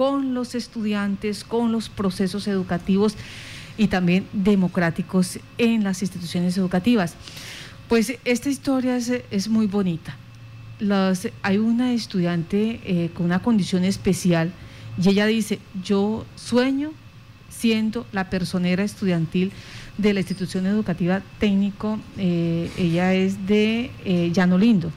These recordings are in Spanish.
con los estudiantes, con los procesos educativos y también democráticos en las instituciones educativas. Pues esta historia es, muy bonita. hay una estudiante eh, con una condición especial y ella dice, yo sueño siendo la personera estudiantil de la institución educativa técnico, eh, ella es de eh, Llano Lindo.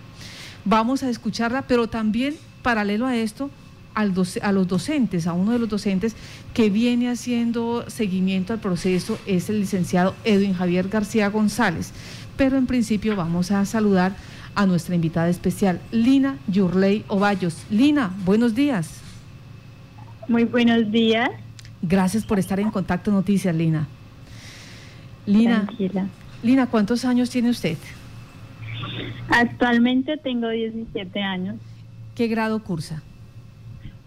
Vamos a escucharla, pero también paralelo a esto, al a los docentes, a uno de los docentes que viene haciendo seguimiento al proceso es el licenciado Edwin Javier García González. Pero en principio vamos a saludar a nuestra invitada especial, Lina Yurley Ovallos. Lina, buenos días. Muy buenos días. Gracias por estar en Contacto Noticias, Lina. Lina, Lina, ¿cuántos años tiene usted? Actualmente tengo 17 años. ¿Qué grado cursa?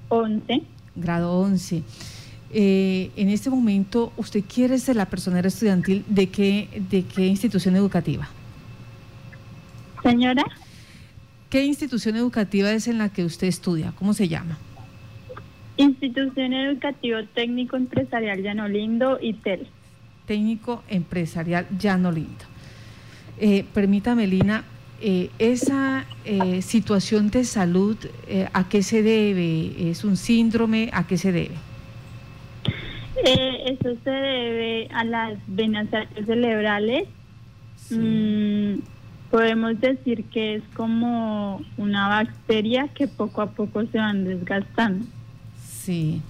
11. Grado 11. Eh, en este momento, ¿usted quiere ser la personera estudiantil de qué, de qué institución educativa? Señora. ¿Qué institución educativa es en la que usted estudia? ¿Cómo se llama? Institución Educativo Técnico Empresarial Llano Lindo, ITEL. Técnico Empresarial Llano Lindo. Eh, permítame, Lina, eh, esa eh, situación de salud, eh, ¿a qué se debe? ¿Es un síndrome? ¿A qué se debe? eso se debe a las venas cerebrales. Mm, podemos decir que es como una bacteria que poco a poco se van desgastando. Sí.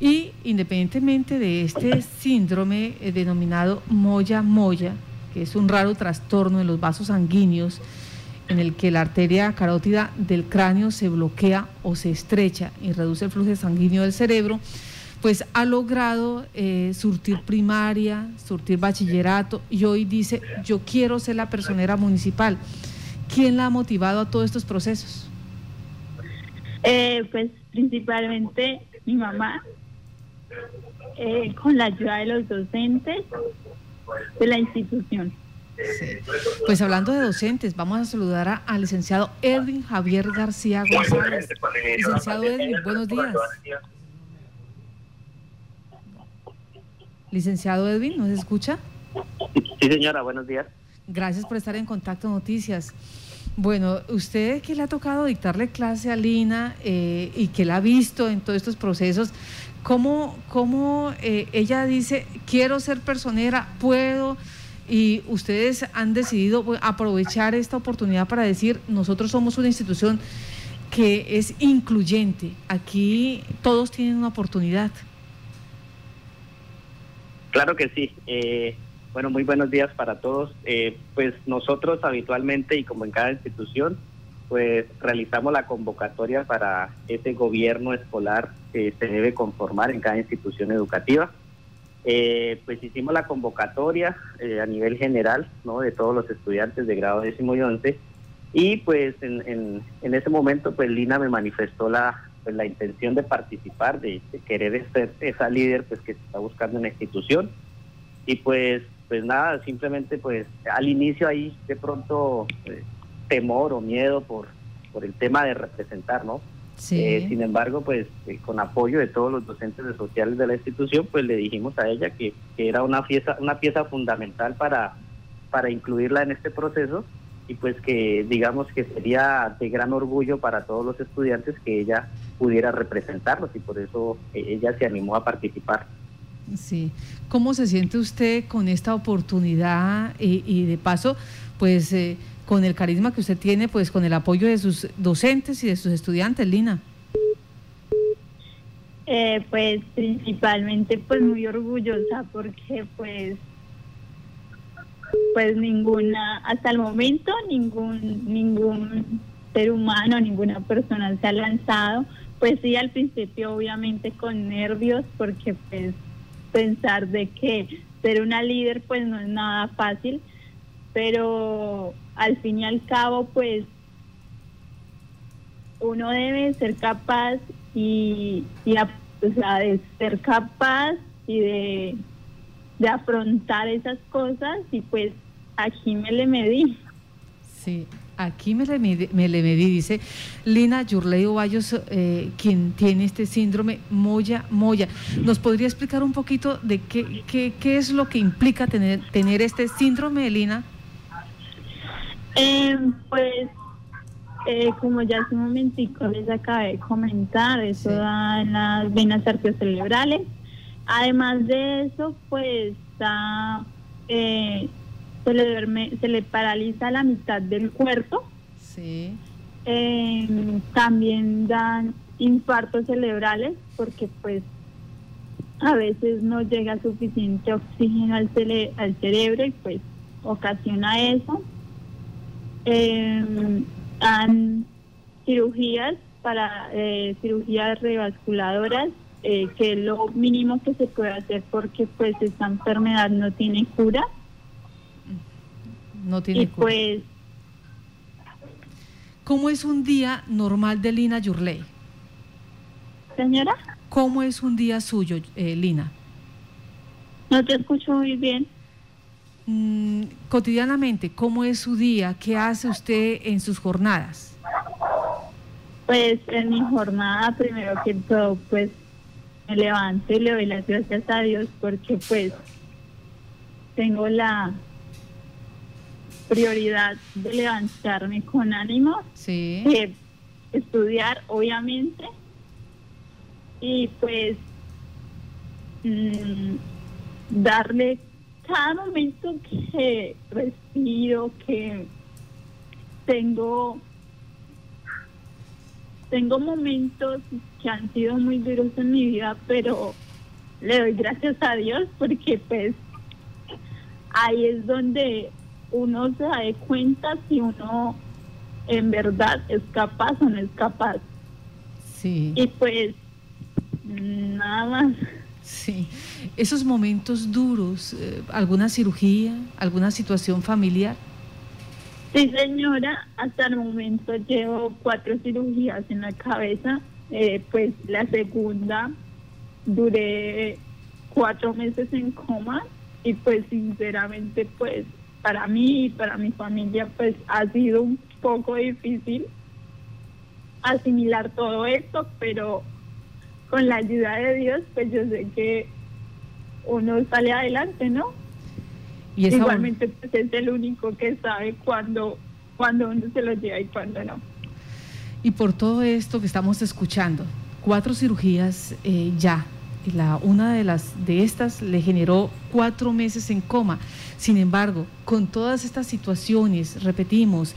Y independientemente de este síndrome denominado moya-moya, que es un raro trastorno en los vasos sanguíneos en el que la arteria carótida del cráneo se bloquea o se estrecha y reduce el flujo sanguíneo del cerebro, pues ha logrado eh, surtir primaria, surtir bachillerato y hoy dice, yo quiero ser la personera municipal. ¿Quién la ha motivado a todos estos procesos? Eh, pues principalmente mi mamá, eh, con la ayuda de los docentes de la institución. Pues hablando de docentes, vamos a saludar al licenciado Edwin Javier García González. Licenciado Edwin, buenos días. Licenciado Edwin, ¿nos escucha? Sí, señora, buenos días. Gracias por estar en Contacto Noticias. Bueno, usted que le ha tocado dictarle clase a Lina eh, y que la ha visto en todos estos procesos, ¿cómo, cómo eh, ella dice, quiero ser personera, puedo? Y ustedes han decidido pues, aprovechar esta oportunidad para decir, nosotros somos una institución que es incluyente, aquí todos tienen una oportunidad. Claro que sí. Eh, bueno, muy buenos días para todos. Eh, pues nosotros habitualmente y como en cada institución, pues realizamos la convocatoria para ese gobierno escolar que se debe conformar en cada institución educativa. Eh, pues hicimos la convocatoria eh, a nivel general, ¿no? De todos los estudiantes de grado décimo y once. Y pues en, en, ese momento, pues Lina me manifestó la, pues, la intención de participar, de, de querer ser esa líder pues que se está buscando en la institución. Y pues pues nada, simplemente pues al inicio ahí de pronto eh, temor o miedo por, por el tema de representar, ¿no? Sí. Eh, sin embargo, pues eh, con apoyo de todos los docentes de sociales de la institución, pues le dijimos a ella que, era una pieza, una pieza fundamental para, para incluirla en este proceso y pues que digamos que sería de gran orgullo para todos los estudiantes que ella pudiera representarlos y por eso ella se animó a participar. Sí. ¿Cómo se siente usted con esta oportunidad y, de paso, pues eh, con el carisma que usted tiene, pues con el apoyo de sus docentes y de sus estudiantes, Lina? Eh, pues principalmente pues muy orgullosa porque pues pues ninguna hasta el momento ningún ningún ser humano ninguna persona se ha lanzado pues sí al principio obviamente con nervios porque pues pensar de que ser una líder pues no es nada fácil, pero al fin y al cabo pues uno debe ser capaz y, sea, de ser capaz y de, de afrontar esas cosas y pues aquí me le medí. Sí, Aquí me le, me le medí, dice Lina Yurley Ovallos, eh, quien tiene este síndrome Moya Moya. ¿Nos podría explicar un poquito de qué, qué, qué es lo que implica tener, tener este síndrome, Lina? Eh, pues, eh, como ya hace un momentico les acabé de comentar, eso da en las venas arteriocerebrales. Además de eso, pues da eh, se le duerme, se le paraliza la mitad del cuerpo. Sí. Eh, también dan infartos cerebrales porque pues a veces no llega suficiente oxígeno al, al cerebro y pues ocasiona eso. Eh, dan cirugías para eh, cirugías revasculadoras eh, que es lo mínimo que se puede hacer porque pues esta enfermedad no tiene cura. No tiene y pues ¿Cómo es un día normal de Lina Yurley? Señora. ¿Cómo es un día suyo, eh, Lina? No te escucho muy bien. Mm, cotidianamente, ¿cómo es su día? ¿Qué hace usted en sus jornadas? Pues en mi jornada, primero que todo, pues me levanto y le doy las gracias a Dios porque pues tengo la prioridad de levantarme con ánimo, sí. de estudiar obviamente y pues mm, darle cada momento que respiro, que tengo tengo momentos que han sido muy duros en mi vida, pero le doy gracias a Dios porque pues ahí es donde uno se da cuenta si uno en verdad es capaz o no es capaz. Sí. Y pues nada más. Sí, esos momentos duros, eh, ¿alguna cirugía, alguna situación familiar? Sí, señora, hasta el momento llevo cuatro cirugías en la cabeza. Eh, pues la segunda duré cuatro meses en coma y pues sinceramente pues para mí y para mi familia pues ha sido un poco difícil asimilar todo esto, pero con la ayuda de Dios pues yo sé que uno sale adelante, ¿no? Y Igualmente pues es el único que sabe cuándo cuando uno se lo lleva y cuándo no. Y por todo esto que estamos escuchando, cuatro cirugías eh, ya, la, una de, las, de estas le generó cuatro meses en coma. Sin embargo, con todas estas situaciones, repetimos,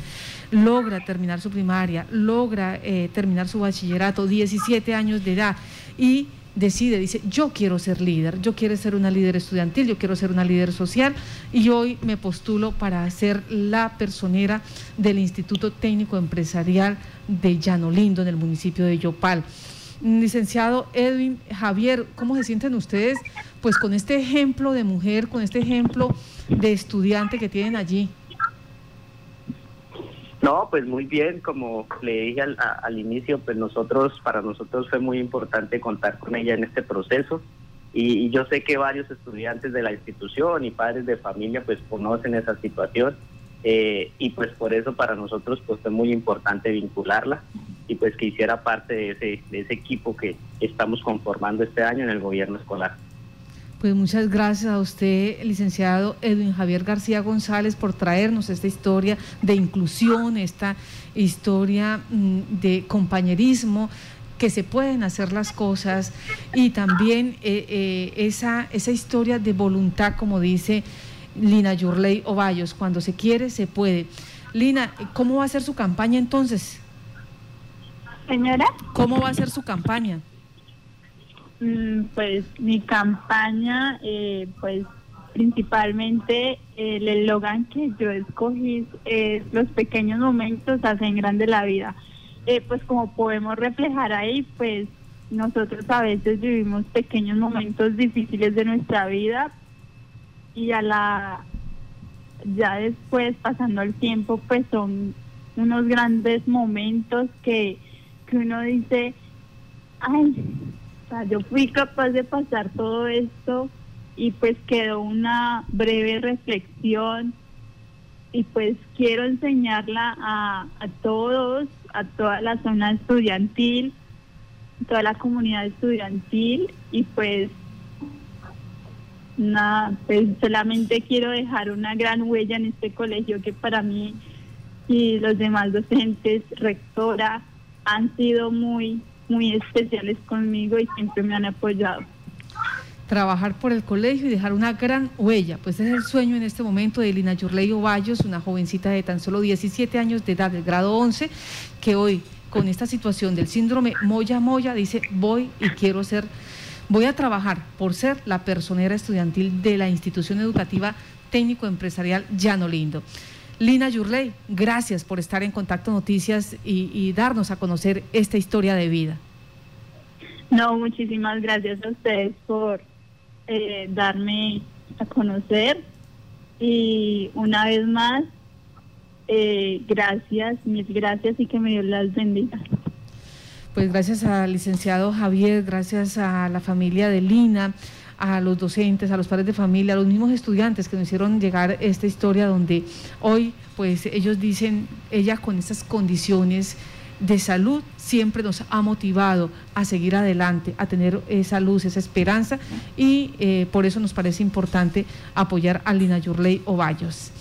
logra terminar su primaria, logra eh, terminar su bachillerato, 17 años de edad y decide, dice, yo quiero ser líder, yo quiero ser una líder estudiantil, yo quiero ser una líder social y hoy me postulo para ser la personera del Instituto Técnico Empresarial de Llano Lindo en el municipio de Yopal. Licenciado Edwin Javier, ¿cómo se sienten ustedes pues con este ejemplo de mujer, con este ejemplo de estudiante que tienen allí? No, pues muy bien, como le dije al, inicio, pues nosotros, para nosotros fue muy importante contar con ella en este proceso. Y, yo sé que varios estudiantes de la institución y padres de familia pues conocen esa situación. Eh, y pues por eso para nosotros pues fue muy importante vincularla y pues que hiciera parte de ese, de ese equipo que estamos conformando este año en el gobierno escolar. Pues muchas gracias a usted, licenciado Edwin Javier García González, por traernos esta historia de inclusión, esta historia mm, de compañerismo, que se pueden hacer las cosas y también eh, eh, esa, esa historia de voluntad, como dice Lina Yurley Ovallos, cuando se quiere, se puede. Lina, ¿cómo va a ser su campaña entonces? Señora. ¿Cómo va a ser su campaña? Mm, pues mi campaña, eh, pues principalmente el eslogan que yo escogí es los pequeños momentos hacen grande la vida. Eh, pues como podemos reflejar ahí, pues nosotros a veces vivimos pequeños momentos difíciles de nuestra vida y a la ya después pasando el tiempo pues son unos grandes momentos que que uno dice, ay, yo fui capaz de pasar todo esto y pues quedó una breve reflexión y pues quiero enseñarla a, a todos, a toda la zona estudiantil, toda la comunidad estudiantil y pues nada, pues solamente quiero dejar una gran huella en este colegio que para mí y los demás docentes, rectora, han sido muy, muy especiales conmigo y siempre me han apoyado. Trabajar por el colegio y dejar una gran huella, pues es el sueño en este momento de Lina Yurley Ovallos, una jovencita de tan solo 17 años de edad, del grado 11, que hoy con esta situación del síndrome Moya Moya dice voy y quiero ser, voy a trabajar por ser la personera estudiantil de la institución educativa técnico empresarial Llano Lindo. Lina Yurley, gracias por estar en Contacto Noticias y, darnos a conocer esta historia de vida. No, muchísimas gracias a ustedes por eh, darme a conocer y una vez más, eh, gracias, mil gracias y que me Dios las bendiga. Pues gracias al licenciado Javier, gracias a la familia de Lina, a los docentes, a los padres de familia, a los mismos estudiantes que nos hicieron llegar esta historia donde hoy pues ellos dicen, ella con estas condiciones de salud siempre nos ha motivado a seguir adelante, a tener esa luz, esa esperanza y eh, por eso nos parece importante apoyar a Lina Yurley Ovallos.